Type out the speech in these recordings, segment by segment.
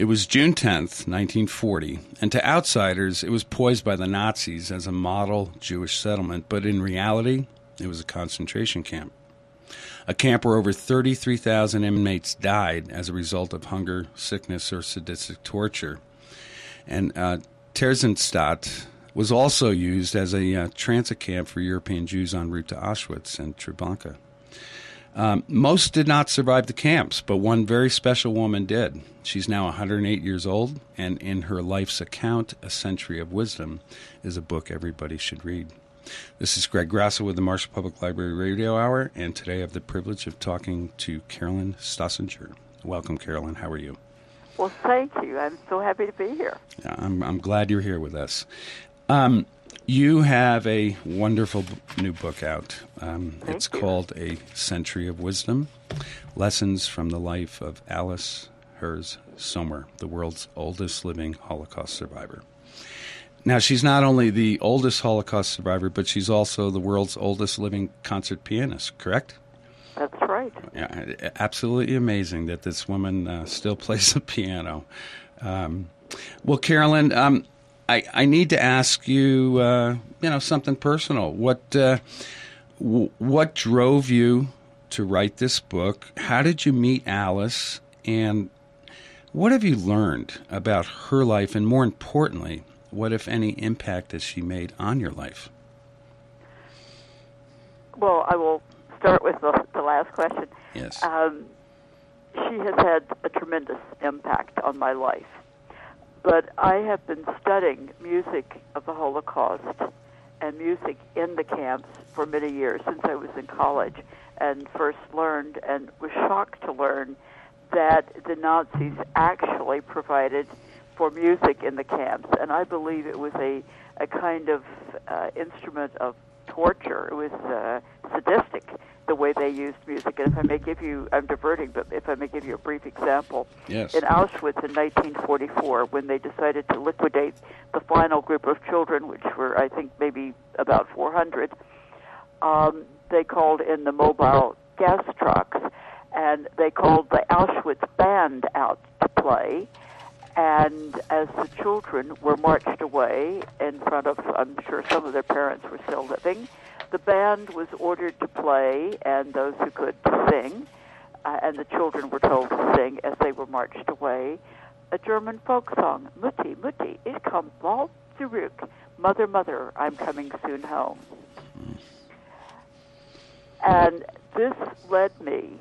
It was June 10th, 1940, and to outsiders, it was poised by the Nazis as a model Jewish settlement, but in reality, it was a concentration camp. A camp where over 33,000 inmates died as a result of hunger, sickness, or sadistic torture. And uh, was also used as a uh, transit camp for European Jews en route to Auschwitz and Treblinka. Um, most did not survive the camps, but one very special woman did. She's now 108 years old, and in her life's account, A Century of Wisdom, is a book everybody should read. This is Greg Grasso with the Marshall Public Library Radio Hour, and today I have the privilege of talking to Carolyn Stoessinger. Welcome, Carolyn. How are you? Well, thank you. I'm so happy to be here. Yeah, I'm, I'm glad you're here with us. Um, you have a wonderful new book out. Um, it's you. called A Century of Wisdom Lessons from the Life of Alice Hers Sommer, the world's oldest living Holocaust survivor. Now, she's not only the oldest Holocaust survivor, but she's also the world's oldest living concert pianist, correct? That's right. Yeah, absolutely amazing that this woman uh, still plays the piano. Um, well, Carolyn, um, I, I need to ask you, uh, you know, something personal. What uh, w- what drove you to write this book? How did you meet Alice? And what have you learned about her life? And more importantly, what, if any, impact has she made on your life? Well, I will start with the, the last question. Yes. Um, she has had a tremendous impact on my life. But I have been studying music of the Holocaust and music in the camps for many years since I was in college and first learned and was shocked to learn that the Nazis actually provided for music in the camps. And I believe it was a, a kind of uh, instrument of torture. It was uh, sadistic the way they used music. And if I may give you, I'm diverting, but if I may give you a brief example. Yes. In Auschwitz in 1944, when they decided to liquidate the final group of children, which were, I think, maybe about 400, um, they called in the mobile gas trucks and they called the Auschwitz band out to play. And as the children were marched away in front of, I'm sure some of their parents were still living, the band was ordered to play, and those who could sing, uh, and the children were told to sing as they were marched away, a German folk song, Mutti, Mutti, ich komm bald zurück. Mother, Mother, I'm coming soon home. And this led me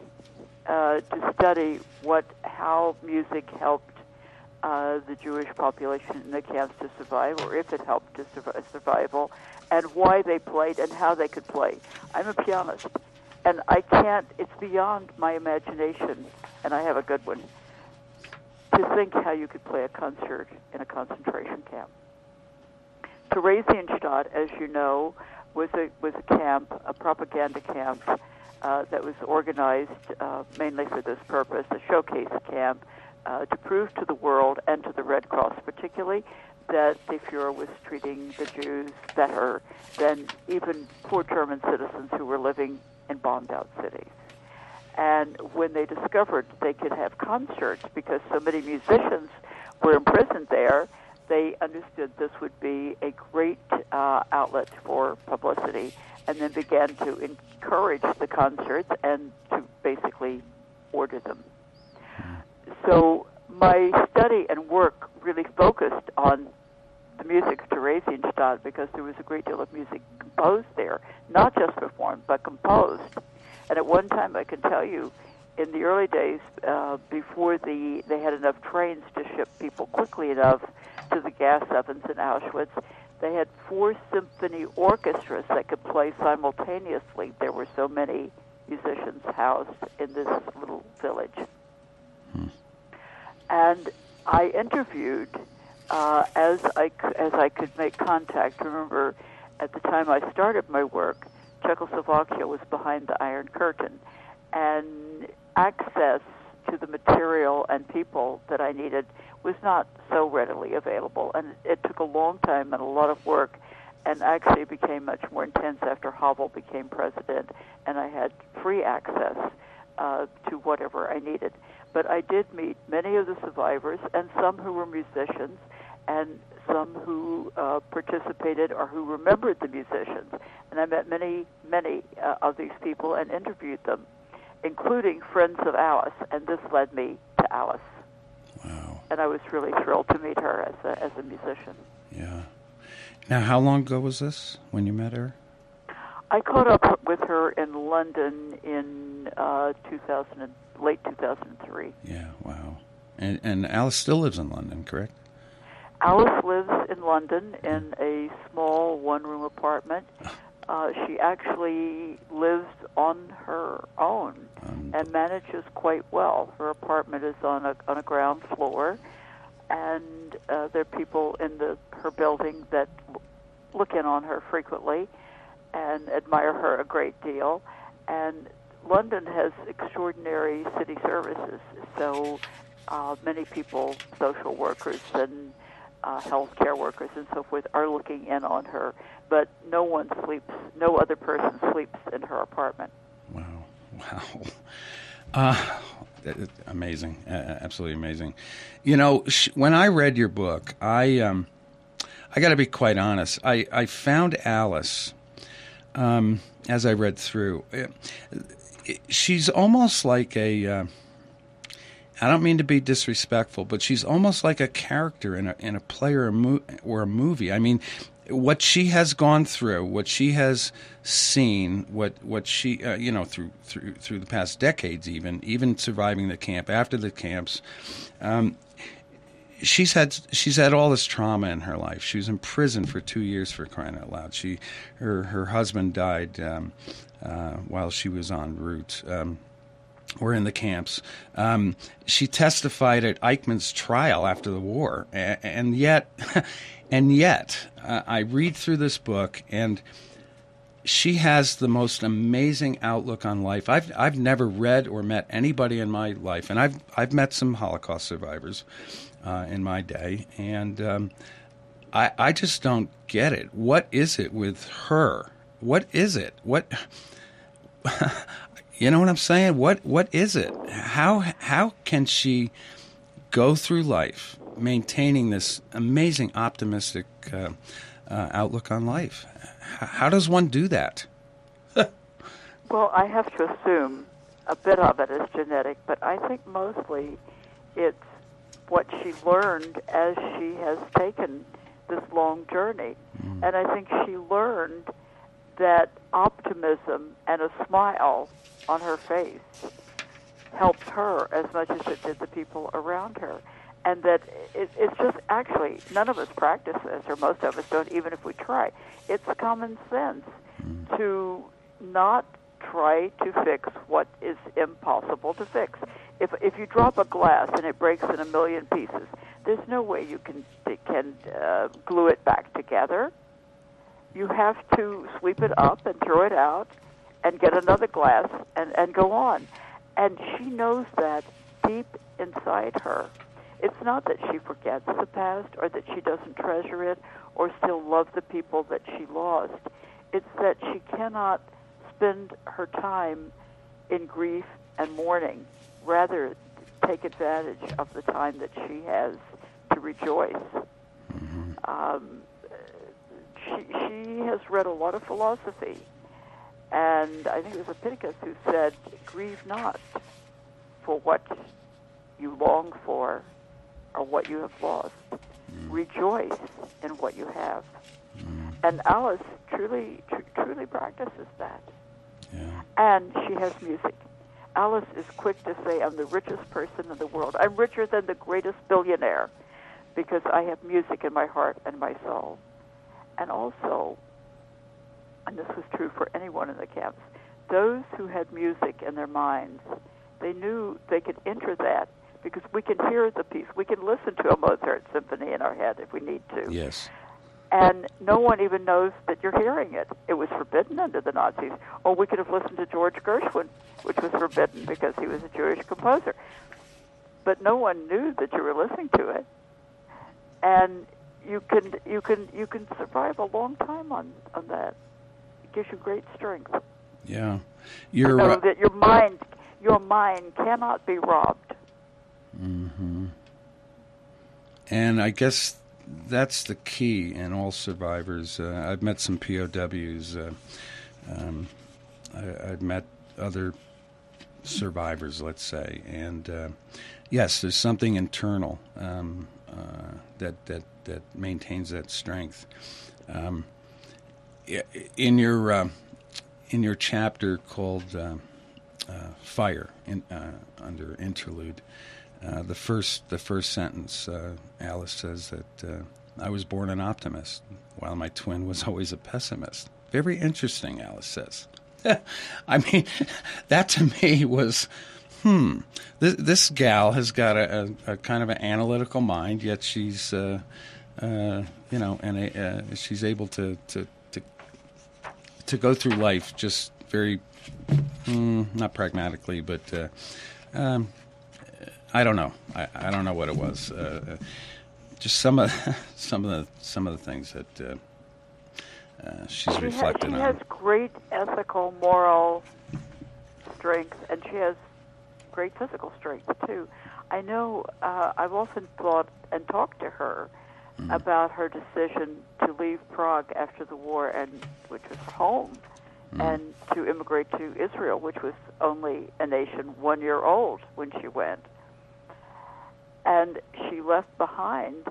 uh, to study what how music helped uh, the Jewish population in the camps to survive, or if it helped to survive, survival, and why they played and how they could play. I'm a pianist, and I can't. It's beyond my imagination, and I have a good one. To think how you could play a concert in a concentration camp. Theresienstadt, as you know, was a was a camp, a propaganda camp uh, that was organized uh, mainly for this purpose, a showcase camp uh, to prove to the world and to the Red Cross particularly that the Fuhrer was treating the Jews better than even poor German citizens who were living in bombed out cities. And when they discovered they could have concerts because so many musicians were imprisoned there, they understood this would be a great uh, outlet for publicity and then began to encourage the concerts and to basically order them. So my study and work really focused on the music of Theresienstadt because there was a great deal of music composed there, not just performed, but composed. And at one time, I can tell you, in the early days, uh, before the they had enough trains to ship people quickly enough to the gas ovens in Auschwitz, they had four symphony orchestras that could play simultaneously. There were so many musicians housed in this little village. Hmm. And I interviewed uh, as I as I could make contact. Remember, at the time I started my work, Czechoslovakia was behind the Iron Curtain, and access to the material and people that I needed was not so readily available, and it took a long time and a lot of work, and actually became much more intense after Havel became president, and I had free access uh, to whatever I needed. But I did meet many of the survivors and some who were musicians and some who uh, participated or who remembered the musicians. And I met many, many uh, of these people and interviewed them, including friends of Alice. And this led me to Alice. Wow. And I was really thrilled to meet her as a, as a musician. Yeah. Now, how long ago was this when you met her? I caught up with her in London in uh, 2000, late 2003. Yeah, wow. And, and Alice still lives in London, correct? Alice lives in London in a small one room apartment. Uh, she actually lives on her own Um, and manages quite well. Her apartment is on a on a ground floor, and uh, there are people in the her building that look in on her frequently and admire her a great deal. And London has extraordinary city services, so uh, many people, social workers and uh, healthcare workers and so forth, are looking in on her. But no one sleeps, no other person sleeps in her apartment. Wow. Wow. Uh, amazing. Absolutely amazing. You know, when I read your book, I um, I got to be quite honest. I, I found Alice um, as I read through. uh, She's almost like a. Uh, I don't mean to be disrespectful, but she's almost like a character in a in a play or a, mo- or a movie. I mean, what she has gone through, what she has seen, what what she uh, you know through through through the past decades, even even surviving the camp, after the camps. Um, She's had she's had all this trauma in her life. She was in prison for two years for crying out loud. She her her husband died um, uh, while she was en route. Um, or in the camps. Um, she testified at Eichmann's trial after the war, and, and yet, and yet, uh, I read through this book, and she has the most amazing outlook on life. I've I've never read or met anybody in my life, and I've I've met some Holocaust survivors uh, in my day, and um, I I just don't get it. What is it with her? What is it? What? You know what I'm saying? What what is it? How how can she go through life maintaining this amazing optimistic uh, uh, outlook on life? H- how does one do that? Well, I have to assume a bit of it is genetic, but I think mostly it's what she learned as she has taken this long journey. Mm. And I think she learned that optimism and a smile on her face helped her as much as it did the people around her. And that it, it's just actually, none of us practice this, or most of us don't, even if we try. It's common sense mm. to not try to fix what is impossible to fix. If if you drop a glass and it breaks in a million pieces, there's no way you can can uh, glue it back together. You have to sweep it up and throw it out, and get another glass and and go on. And she knows that deep inside her. It's not that she forgets the past or that she doesn't treasure it or still love the people that she lost. It's that she cannot spend her time in grief and mourning. Rather, take advantage of the time that she has to rejoice. Mm-hmm. Um, she, she has read a lot of philosophy, and I think it was Epictetus who said, "Grieve not for what you long for or what you have lost. Mm. Rejoice in what you have." Mm. And Alice truly, tr- truly practices that Yeah. and she has music. Alice is quick to say, I'm the richest person in the world. I'm richer than the greatest billionaire because I have music in my heart and my soul. And also, and this was true for anyone in the camps, those who had music in their minds, they knew they could enter that because we can hear the piece. We can listen to a Mozart symphony in our head if we need to Yes. And no one even knows that you're hearing it. It was forbidden under the Nazis. Or we could have listened to George Gershwin, which was forbidden because he was a Jewish composer. But no one knew that you were listening to it. And you can you can you can survive a long time on on that. It gives you great strength. Yeah. You You're that your mind your mind cannot be robbed. Mm-hmm. And I guess that's the key in all survivors. Uh, I've met some POWs. Uh, um, I, have met other survivors, let's say, and uh, yes, there's something internal um, uh, that that that maintains that strength. Um, in your uh, in your chapter called uh, "Fire," in, under interlude. Uh, the first the first sentence, uh, Alice says that uh, I was born an optimist, while my twin was always a pessimist. Very interesting, Alice says. I mean, that to me was, hmm, this, this gal has got a, a, a, kind of an analytical mind, yet she's, uh, uh, you know, and a, she's able to, to to to go through life just very, mm, not pragmatically, but. Um, I don't know. I, I don't know what it was. Uh, uh just some of some of the some of the things that uh, uh, she's she reflected has, she on. She has great ethical, moral strength, and she has great physical strength too. I know. Uh, I've often thought and talked to her mm. about her decision to leave Prague after the war, and which was home, mm. and to immigrate to Israel, which was only a nation one year old when she went and she left behind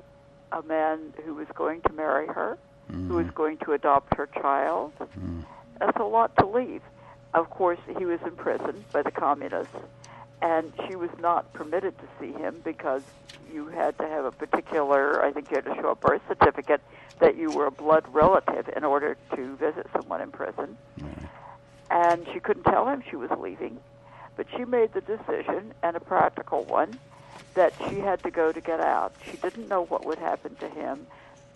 a man who was going to marry her, mm-hmm. who was mm-hmm. going to adopt her child. Mm-hmm. That's a lot to leave. Of course, he was imprisoned by the communists, and she was not permitted to see him because you had to have a particular, I think you had to show a birth certificate that you were a blood relative in order to visit someone in prison. And she couldn't tell him she was leaving, but she made the decision, and a practical one, that she had to go to get out. She didn't know what would happen to him,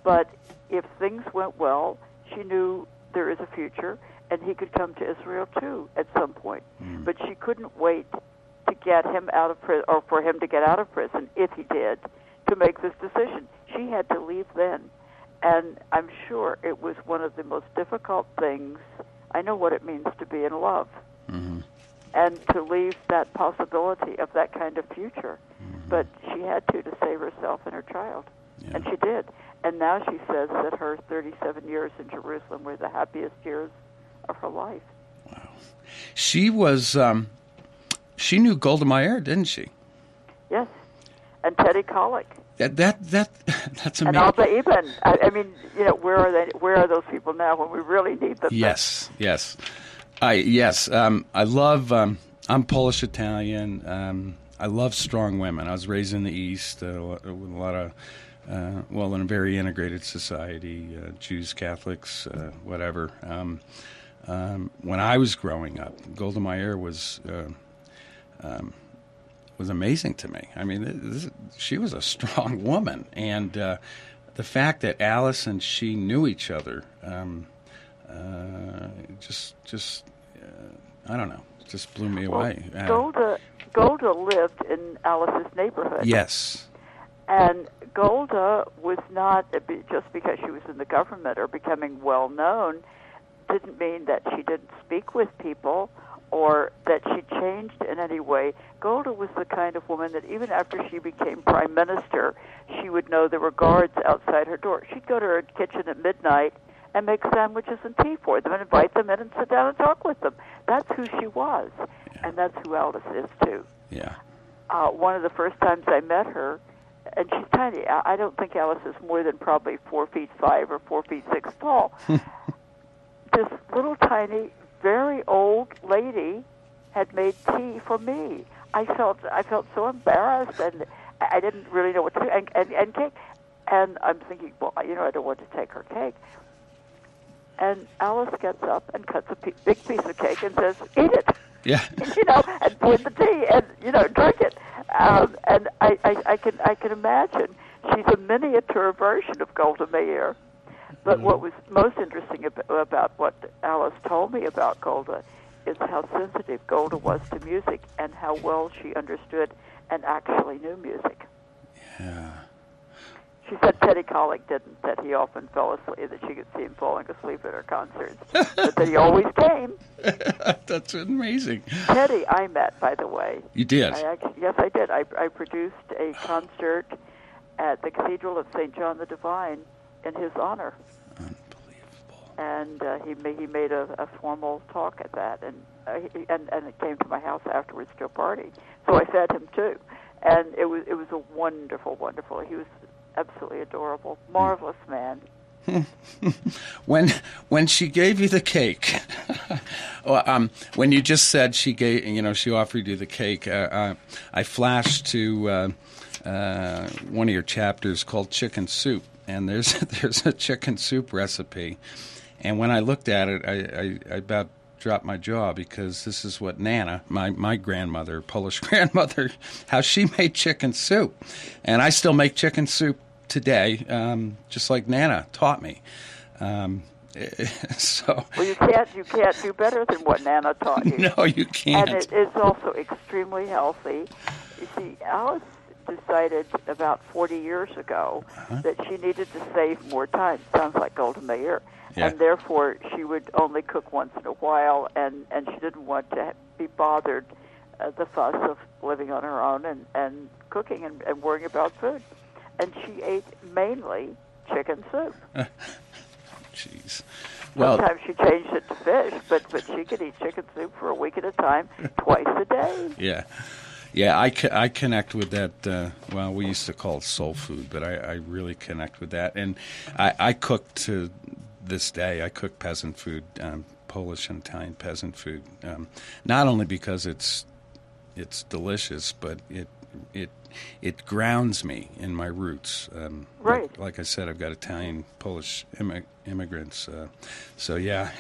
but if things went well, she knew there is a future, and he could come to Israel too at some point. Mm. But she couldn't wait to get him out of prison, or for him to get out of prison if he did, to make this decision. She had to leave then, and I'm sure it was one of the most difficult things. I know what it means to be in love. Mm-hmm and to leave that possibility of that kind of future. But she had to to save herself and her child, yeah. and she did. And now she says that her 37 years in Jerusalem were the happiest years of her life. Wow, she was. Um, she knew Golda Meir, didn't she? Yes, and Teddy Kollek. That that that that's amazing. And Abba Eban. I, I mean, you know, where are they? Where are those people now when we really need them? Yes, yes. I yes, um, I love. Um, I'm Polish Italian. Um, I love strong women. I was raised in the East uh, with a lot of, uh, well, in a very integrated society, uh, Jews, Catholics, uh, whatever. Um, um, when I was growing up, Golda Meir was uh, um, was amazing to me. I mean, this, she was a strong woman, and uh, the fact that Alice and she knew each other. Um, just just I don't know, just blew me well, away. Uh, Golda Golda lived in Alice's neighborhood. Yes. And Golda was not just because she was in the government or becoming well known didn't mean that she didn't speak with people or that she changed in any way. Golda was the kind of woman that even after she became prime minister, she would know there were guards outside her door. She'd go to her kitchen at midnight and make sandwiches and tea for them and invite them in and sit down and talk with them. That's who she was, yeah. and that's who Alice is too. Yeah. Uh, one of the first times I met her, and she's tiny. I don't think Alice is more than probably four feet five or four feet six tall. this little tiny, very old lady had made tea for me. I felt I felt so embarrassed, and I didn't really know what to do. And and, and cake, and I'm thinking, well, you know, I don't want to take her cake. And Alice gets up and cuts a big piece of cake and says, "Eat it." Yeah. you know, and pour the tea and you know drink it. Um, and I, I, I can I can imagine she's a miniature version of Golda Meir. But mm-hmm. what was most interesting ab- about what Alice told me about Golda is how sensitive Golda was to music and how well she understood and actually knew music. Yeah. She said Teddy Kollek didn't. That he often fell asleep. That she could see him falling asleep at her concerts, but that he always came. That's amazing. Teddy, I met, by the way. You did. I actually, yes, I did. I, I produced a concert at the Cathedral of St. John the Divine in his honor. Unbelievable. and uh, he he made a, a formal talk at that, and uh, he, and and it came to my house afterwards to a party. So I fed him too, and it was it was a wonderful, wonderful. He was absolutely adorable, marvelous man. when when she gave you the cake, well, um, when you just said she gave, you know, she offered you the cake, uh, uh, I flashed to uh, uh, one of your chapters called chicken soup, and there's there's a chicken soup recipe, and when I looked at it, I, I, I about dropped my jaw because this is what Nana, my my grandmother, Polish grandmother, how she made chicken soup, and I still make chicken soup today, um, just like Nana taught me. Um, so Well, you can't you can't do better than what Nana taught you. no, you can't. And it is also extremely healthy. You see, Alice decided about 40 years ago Uh-huh. that she needed to save more time. Sounds like Golda Meir. Yeah. And therefore, she would only cook once in a while, and, and she didn't want to be bothered uh, the fuss of living on her own and, and cooking and, and worrying about food. And she ate mainly chicken soup. Jeez. Well, Sometimes she changed it to fish, but but she could eat chicken soup for a week at a time, twice a day. yeah. Yeah, I, I connect with that. Uh, well, we used to call it soul food, but I, I really connect with that. And I, I cook to this day. I cook peasant food, um, Polish and Italian peasant food. Um, not only because it's it's delicious, but it it it grounds me in my roots. Um, Right. Like, like I said, I've got Italian, Polish immi- immigrants. Uh, so yeah,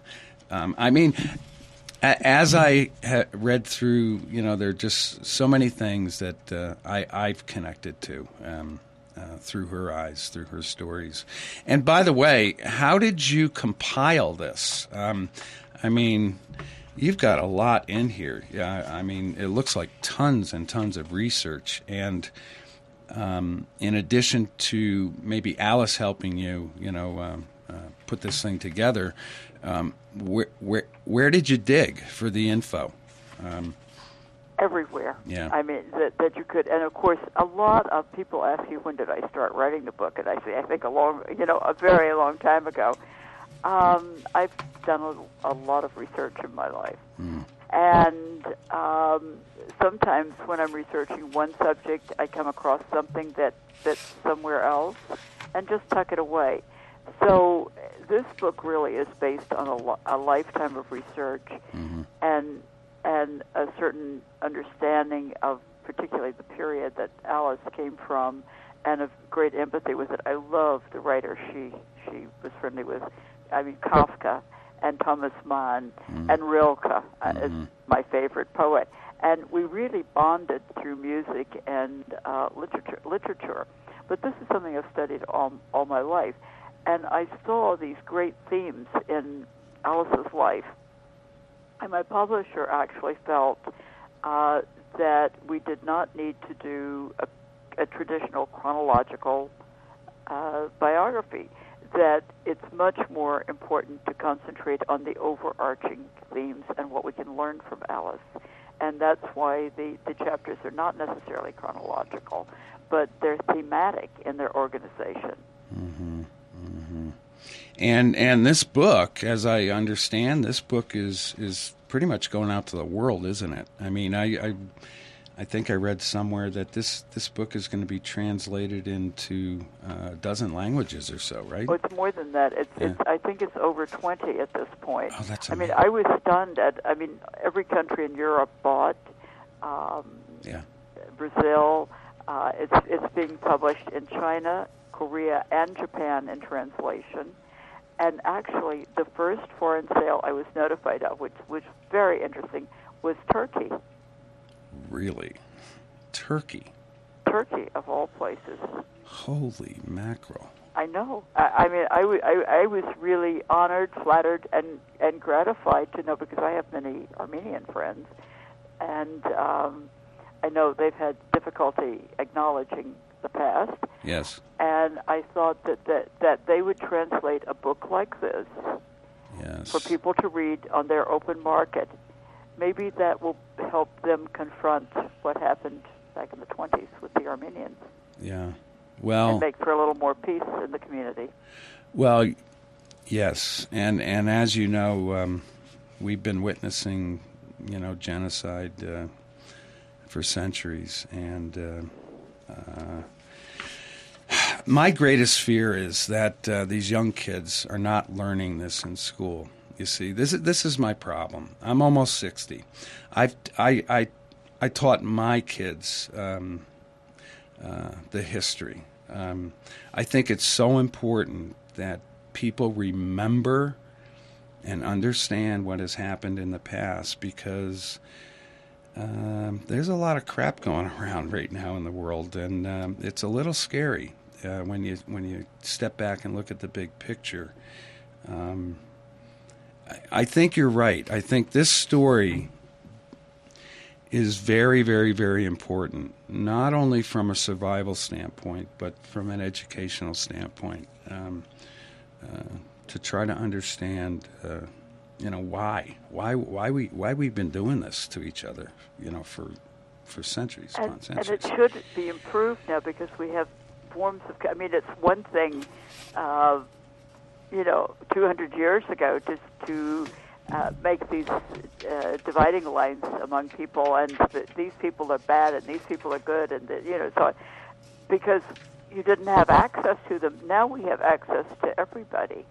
um, I mean, as I ha- read through, you know, there are just so many things that uh, I, I've connected to um, uh, through her eyes, through her stories. And by the way, how did you compile this? Um, I mean, you've got a lot in here. Yeah, I mean, it looks like tons and tons of research. And um, in addition to maybe Alice helping you, you know, um, uh, put this thing together, um, where, where where did you dig for the info? Um, everywhere. Yeah. I mean that that you could, and of course, a lot of people ask you when did I start writing the book, and I say I think a long, you know, a very long time ago. Um, I've done a, a lot of research in my life, and um, sometimes when I'm researching one subject, I come across something that fits somewhere else, and just tuck it away. So this book really is based on a, a lifetime of research and and a certain understanding of particularly the period that Alice came from, and of great empathy with it. I love the writer she she was friendly with. I mean Kafka and Thomas Mann and Rilke uh, is my favorite poet, and we really bonded through music and uh, literature. Literature, but this is something I've studied all all my life, and I saw these great themes in Alice's life and my publisher actually felt uh, that we did not need to do a, a traditional chronological uh, biography. That it's much more important to concentrate on the overarching themes and what we can learn from Alice. And that's why the, the chapters are not necessarily chronological, but they're thematic in their organization. And and this book, as I understand, this book is is pretty much going out to the world, isn't it? I mean, I. I I think I read somewhere that this, this book is going to be translated into uh, a dozen languages or so, right? Well, it's more than that. It's, it's I think it's over 20 at this point. Oh, that's I mean. I was stunned at. I mean, every country in Europe bought. Um, Yeah. Brazil. Uh, it's it's being published in China, Korea, and Japan in translation. And actually, the first foreign sale I was notified of, which was very interesting, was Turkey. Really? Turkey. Turkey, of all places. Holy mackerel. I know. I, I mean, I, w- I, I was really honored, flattered, and, and gratified to know because I have many Armenian friends, and um, I know they've had difficulty acknowledging the past. Yes. And I thought that, that, that they would translate a book like this yes. for people to read on their open market. Maybe that will help them confront what happened back in the 20s with the Armenians. Yeah. Well, and make for a little more peace in the community. Well, yes, and and as you know, um, we've been witnessing, you know, genocide uh, for centuries, and uh, uh, my greatest fear is that uh, these young kids are not learning this in school. You see, this is this is my problem. I'm almost sixty. I've I I I taught my kids um, uh, the history. Um, I think it's so important that people remember and understand what has happened in the past because um, there's a lot of crap going around right now in the world, and um, it's a little scary uh, when you when you step back and look at the big picture. Um, I, I think you're right. I think this story is very, very, very important, not only from a survival standpoint, but from an educational standpoint, um, uh, to try to understand, uh, you know, why, why, why we, why we've been doing this to each other, you know, for, for centuries and, centuries. And it should be improved now because we have forms of. I mean, it's one thing, uh, you know, 200 years ago just to uh, make these uh, dividing lines among people, and that these people are bad and these people are good, and the, you know, so because you didn't have access to them, now we have access to everybody,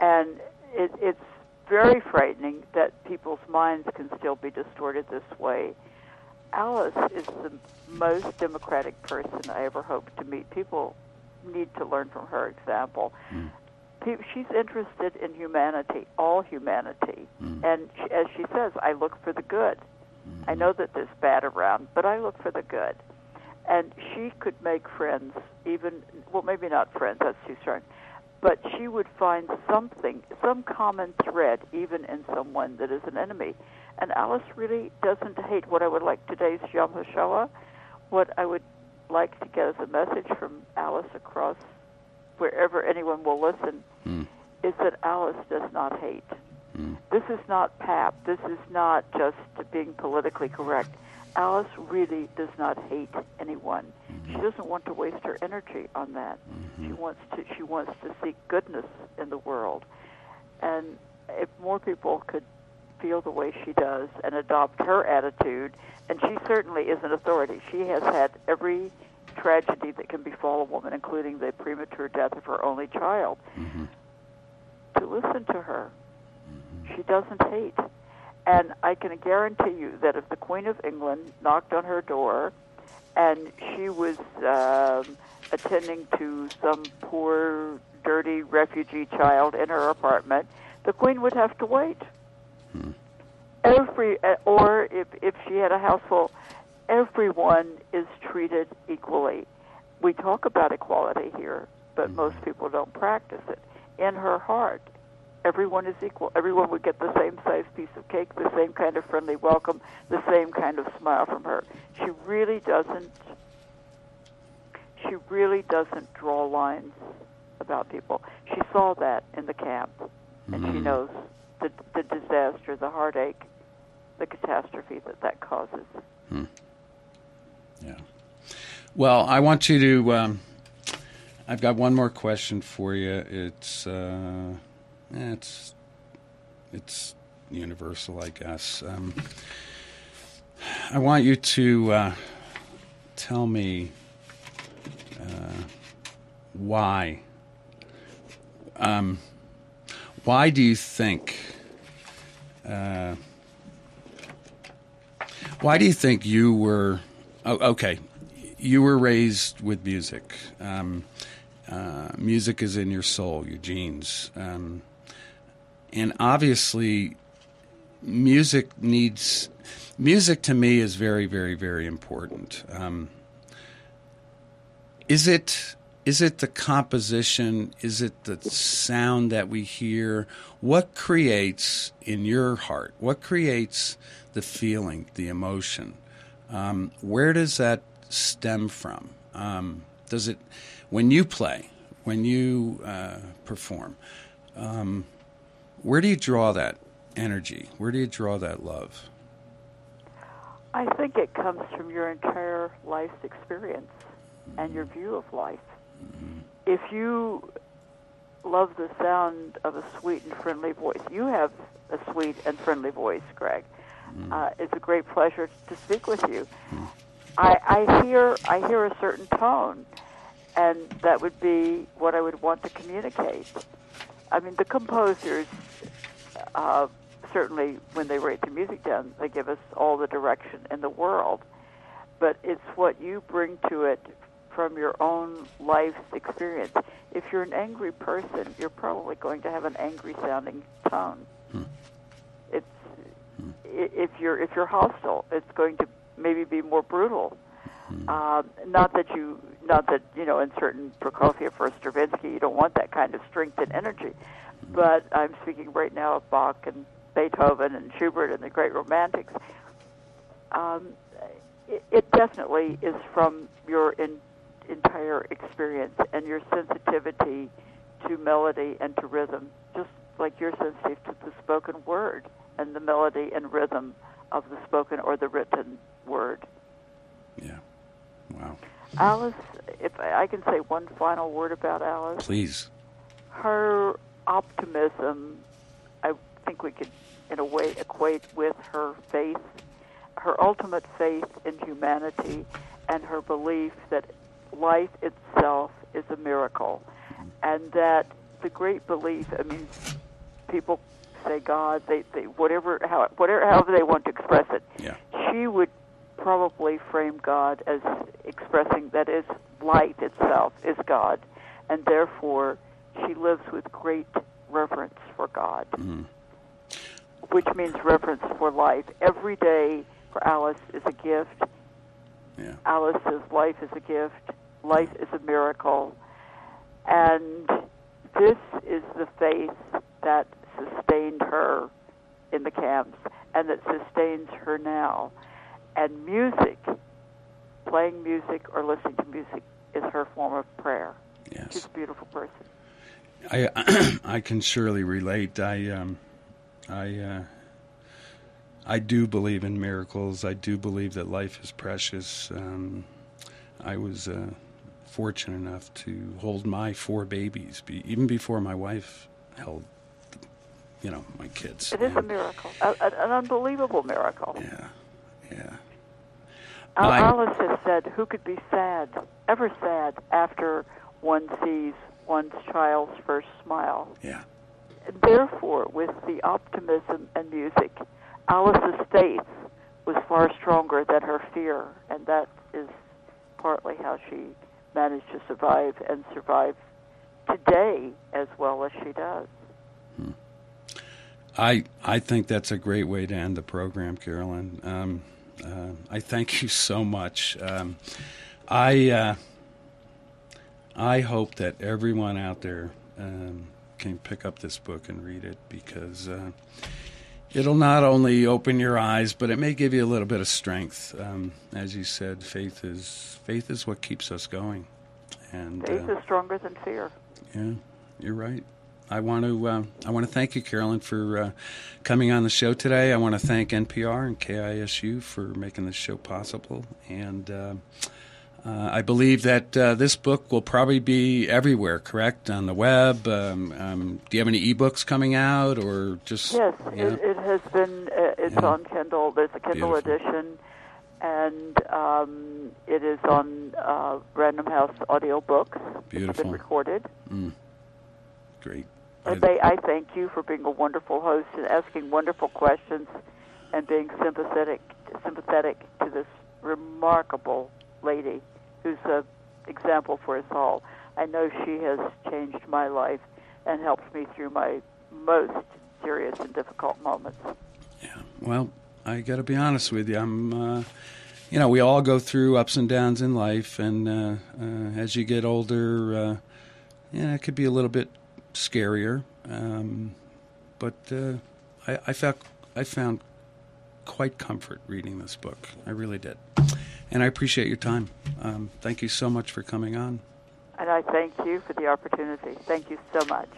and it, it's very frightening that people's minds can still be distorted this way. Alice is the most democratic person I ever hope to meet. People need to learn from her example. Mm she's interested in humanity, all humanity. Mm. And she, as she says, I look for the good. Mm-hmm. I know that there's bad around, but I look for the good. And she could make friends, even, well, maybe not friends, that's too strong, but she would find something, some common thread, even in someone that is an enemy. And Alice really doesn't hate what I would like today's Yom HaShoah. What I would like to get as a message from Alice across wherever anyone will listen, mm. is that Alice does not hate. Mm. This is not pap. This is not just being politically correct. Alice really does not hate anyone. Mm-hmm. She doesn't want to waste her energy on that. Mm-hmm. She wants to. She wants to seek goodness in the world, and if more people could feel the way she does and adopt her attitude, and she certainly is an authority. She has had every tragedy that can befall a woman, including the premature death of her only child, mm-hmm. to listen to her. Mm-hmm. She doesn't hate. And I can guarantee you that if the Queen of England knocked on her door and she was um, attending to some poor, dirty refugee child in her apartment, the Queen would have to wait. Hmm. Every, uh, or if if she had a house full, everyone is treated equally. We talk about equality here, but mm-hmm. most people don't practice it. In her heart, everyone is equal. Everyone would get the same size piece of cake, the same kind of friendly welcome, the same kind of smile from her. She really doesn't she really doesn't draw lines about people. She saw that in the camp and mm-hmm. she knows the the disaster, the heartache, the catastrophe that that causes. Hmm. Yeah. Well, I want you to. Um, I've got one more question for you. It's uh, it's it's universal, I guess. Um, I want you to uh, tell me uh, why. Um, why do you think? Why do you think you were Oh, okay. You were raised with music. Um, uh, music is in your soul, your genes. Um, and obviously, music needs. Music to me is very, very, very important. Um, is it is it the composition? Is it the sound that we hear? What creates in your heart? What creates the feeling, the emotion? Um, where does that stem from? Um, Does it, when you play, when you uh, perform, um, where do you draw that energy? Where do you draw that love? I think it comes from your entire life's experience and your view of life. If you love the sound of a sweet and friendly voice, you have a sweet and friendly voice, Greg. Mm-hmm. Uh, it's a great pleasure to speak with you. Mm-hmm. I, I hear I hear a certain tone, and that would be what I would want to communicate. I mean, the composers uh, certainly, when they write the music down, they give us all the direction in the world. But it's what you bring to it from your own life's experience. If you're an angry person, you're probably going to have an angry sounding tone. Hmm. It's hmm. if you're if you're hostile, it's going to maybe be more brutal. Hmm. Um, not that you not that you know in certain Prokofiev or Stravinsky you don't want that kind of strength and energy, hmm. but I'm speaking right now of Bach and Beethoven and Schubert and the great Romantics. Um, it, it definitely is from your in, entire experience and your sensitivity to melody and to rhythm, just like you're sensitive to the spoken word and the melody and rhythm of the spoken or the written word. Yeah. Wow. Alice, if I can say one final word about Alice. Please. Her optimism, I think we could, in a way, equate with her faith, her ultimate faith in humanity, and her belief that life itself is a miracle, and that the great belief. I mean, people say God, they, they whatever, how, whatever, however they want to express it. Yeah. She would probably frame God as expressing that is light itself is God, and therefore she lives with great reverence for God, mm. which means reverence for life. Every day for Alice is a gift. Yeah. Alice's life is a gift. Life is a miracle. And this is the faith that sustained her in the camps and that sustains her now. And music, playing music or listening to music, is her form of prayer. Yes. She's a beautiful person. I I can surely relate. I um, I uh, I do believe in miracles. I do believe that life is precious. Um, I was uh, fortunate enough to hold my four babies, be, even before my wife held you know, my kids. It is and, a miracle, a, an unbelievable miracle. Yeah, yeah. Alice has said, "Who could be sad, ever sad, after one sees one's child's first smile?" Yeah. Therefore, with the optimism and music, Alice's faith was far stronger than her fear, and that is partly how she managed to survive and survive today as well as she does. Hmm. I I think that's a great way to end the program, Carolyn. Um, uh, I thank you so much. Um, I uh, I hope that everyone out there um, can pick up this book and read it because uh, it'll not only open your eyes, but it may give you a little bit of strength. Um, as you said, faith is faith is what keeps us going. And faith uh, is stronger than fear. Yeah, you're right. I want to uh, I want to thank you, Carolyn, for uh, coming on the show today. I want to thank NPR and KISU for making this show possible, and uh, I believe that uh, this book will probably be everywhere. Correct on the web. Um, um, do you have any ebooks coming out, or just yes? Yeah? It, it, has been. Uh, it's yeah. on Kindle. There's a Kindle Beautiful. edition and um, it is on uh, Random House audiobooks. Beautiful. It's been recorded. Mm. Great. I, I thank you for being a wonderful host and asking wonderful questions and being sympathetic sympathetic to this remarkable lady who's an example for us all. I know she has changed my life and helped me through my most serious and difficult moments. Yeah. Well, I got to be honest with you. I'm, uh, you know, we all go through ups and downs in life, and uh, uh, as you get older, uh, yeah, it could be a little bit scarier. Um, but uh, I, I, I found quite comfort reading this book. I really did. And I appreciate your time. Um, thank you so much for coming on. And I thank you for the opportunity. Thank you so much.